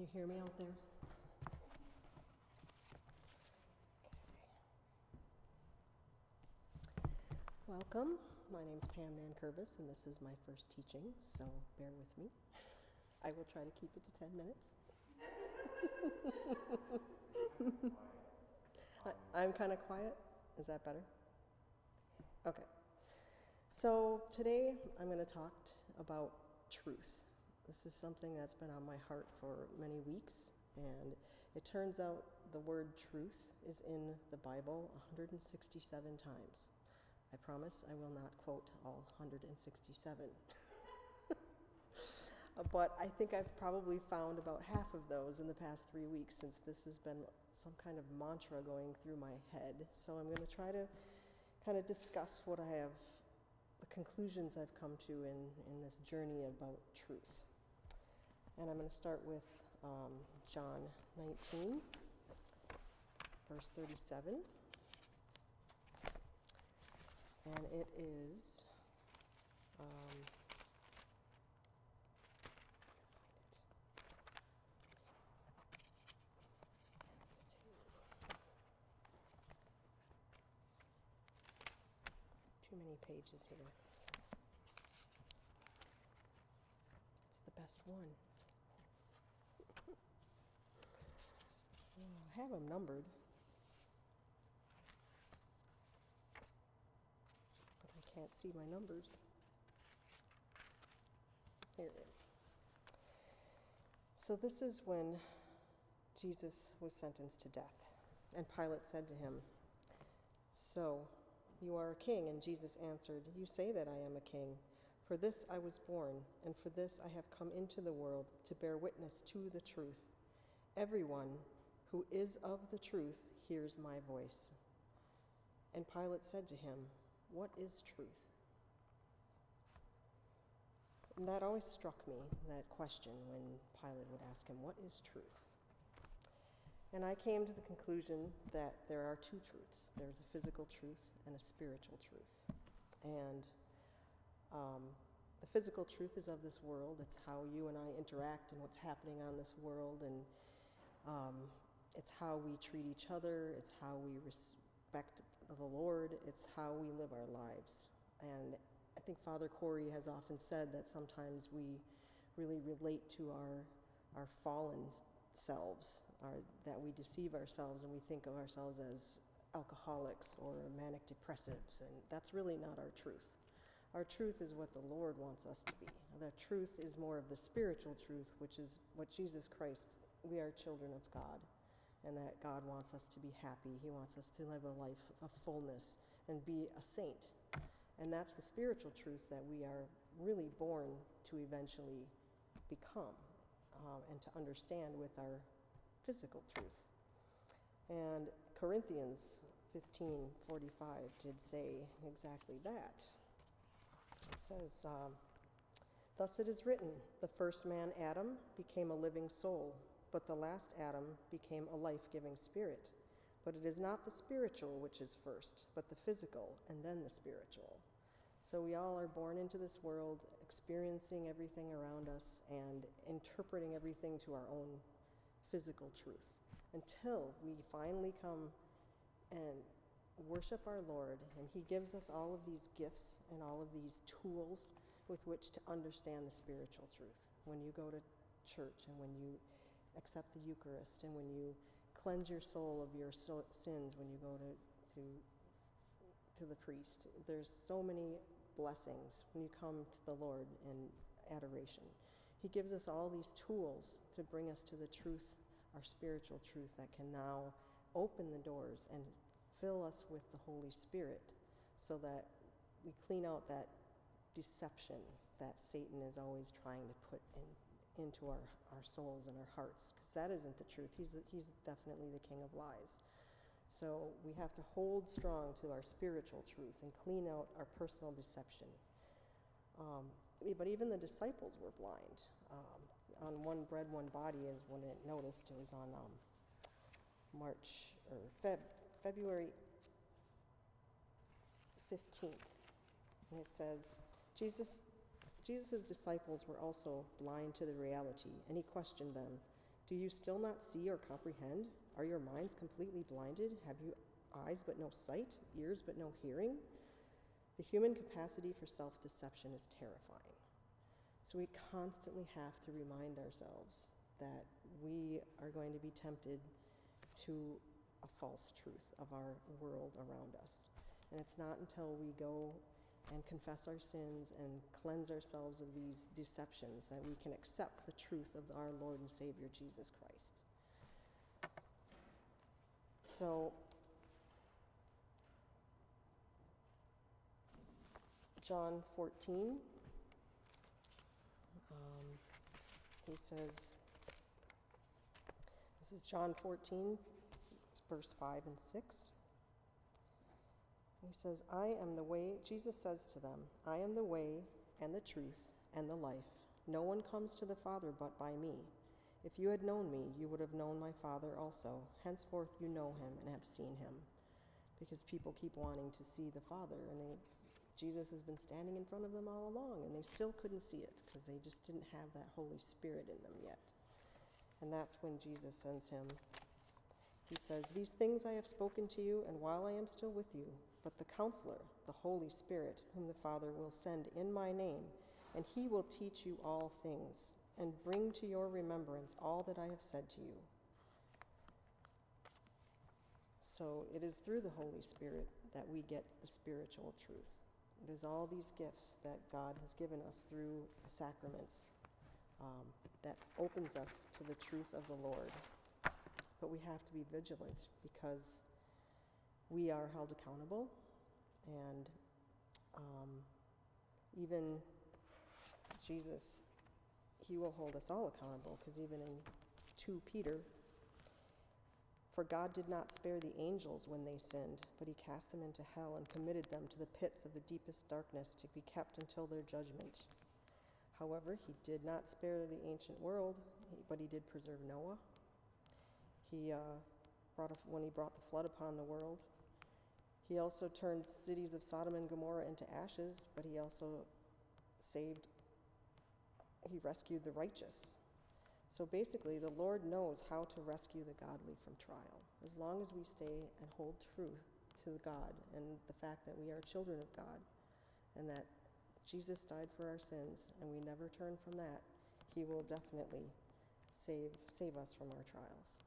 you hear me out there? Welcome. My name is Pam Nan Nankervis, and this is my first teaching, so bear with me. I will try to keep it to 10 minutes. I, am kind of quiet. Is that better? Okay. So today I'm going to talk about truth. This is something that's been on my heart for many weeks, and it turns out the word truth is in the Bible 167 times. I promise I will not quote all 167. but I think I've probably found about half of those in the past three weeks since this has been some kind of mantra going through my head. So I'm going to try to kind of discuss what I have, the conclusions I've come to in, in this journey about truth. And I'm going to start with um, John 19, verse 37. And it is. Um, too many pages here. It's the best one. I have them numbered. But I can't see my numbers. Here it is. So, this is when Jesus was sentenced to death. And Pilate said to him, So, you are a king? And Jesus answered, You say that I am a king. For this I was born, and for this I have come into the world to bear witness to the truth. Everyone who is of the truth hears my voice. And Pilate said to him, What is truth? And that always struck me, that question, when Pilate would ask him, What is truth? And I came to the conclusion that there are two truths there's a physical truth and a spiritual truth. And um, the physical truth is of this world, it's how you and I interact and what's happening on this world. And um, it's how we treat each other, it's how we respect the Lord, it's how we live our lives. And I think Father Corey has often said that sometimes we really relate to our, our fallen selves, our, that we deceive ourselves and we think of ourselves as alcoholics or manic depressives, and that's really not our truth. Our truth is what the Lord wants us to be. The truth is more of the spiritual truth, which is what Jesus Christ, we are children of God and that God wants us to be happy. He wants us to live a life of fullness and be a saint. And that's the spiritual truth that we are really born to eventually become um, and to understand with our physical truth. And Corinthians 15:45 did say exactly that. It says, um, "Thus it is written: The first man, Adam, became a living soul." But the last Adam became a life giving spirit. But it is not the spiritual which is first, but the physical, and then the spiritual. So we all are born into this world, experiencing everything around us and interpreting everything to our own physical truth until we finally come and worship our Lord, and He gives us all of these gifts and all of these tools with which to understand the spiritual truth. When you go to church and when you accept the Eucharist and when you cleanse your soul of your so- sins when you go to, to, to the priest. There's so many blessings when you come to the Lord in adoration. He gives us all these tools to bring us to the truth, our spiritual truth that can now open the doors and fill us with the Holy Spirit so that we clean out that deception that Satan is always trying to put in into our, our souls and our hearts, because that isn't the truth. He's, he's definitely the king of lies. So we have to hold strong to our spiritual truth and clean out our personal deception. Um, but even the disciples were blind. Um, on one bread, one body is when it noticed. It was on um, March or Feb, February 15th. And it says, Jesus Jesus' disciples were also blind to the reality, and he questioned them Do you still not see or comprehend? Are your minds completely blinded? Have you eyes but no sight, ears but no hearing? The human capacity for self deception is terrifying. So we constantly have to remind ourselves that we are going to be tempted to a false truth of our world around us. And it's not until we go and confess our sins and cleanse ourselves of these deceptions that we can accept the truth of our Lord and Savior Jesus Christ. So, John 14, um, he says, this is John 14, verse 5 and 6. He says, I am the way, Jesus says to them, I am the way and the truth and the life. No one comes to the Father but by me. If you had known me, you would have known my Father also. Henceforth you know him and have seen him. Because people keep wanting to see the Father, and they, Jesus has been standing in front of them all along, and they still couldn't see it because they just didn't have that Holy Spirit in them yet. And that's when Jesus sends him. He says, These things I have spoken to you, and while I am still with you, but the counselor, the Holy Spirit, whom the Father will send in my name, and he will teach you all things, and bring to your remembrance all that I have said to you. So it is through the Holy Spirit that we get the spiritual truth. It is all these gifts that God has given us through the sacraments um, that opens us to the truth of the Lord. But we have to be vigilant because we are held accountable, and um, even Jesus, he will hold us all accountable because even in 2 Peter, for God did not spare the angels when they sinned, but he cast them into hell and committed them to the pits of the deepest darkness to be kept until their judgment. However, he did not spare the ancient world, but he did preserve Noah. He uh, brought a, when he brought the flood upon the world. He also turned cities of Sodom and Gomorrah into ashes, but he also saved, he rescued the righteous. So basically, the Lord knows how to rescue the godly from trial. As long as we stay and hold true to God and the fact that we are children of God and that Jesus died for our sins and we never turn from that, he will definitely save, save us from our trials.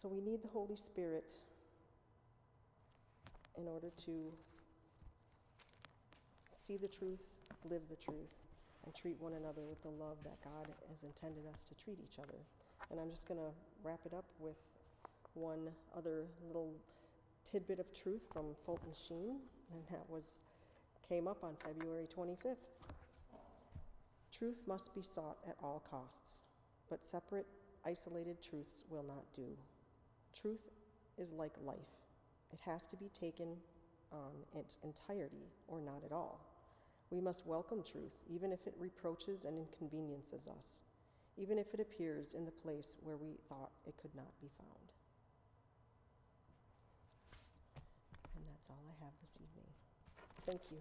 So we need the Holy Spirit in order to see the truth, live the truth, and treat one another with the love that God has intended us to treat each other. And I'm just going to wrap it up with one other little tidbit of truth from Fulton Sheen, and that was came up on February 25th. Truth must be sought at all costs, but separate, isolated truths will not do. Truth is like life. It has to be taken on its entirety or not at all. We must welcome truth, even if it reproaches and inconveniences us, even if it appears in the place where we thought it could not be found. And that's all I have this evening. Thank you.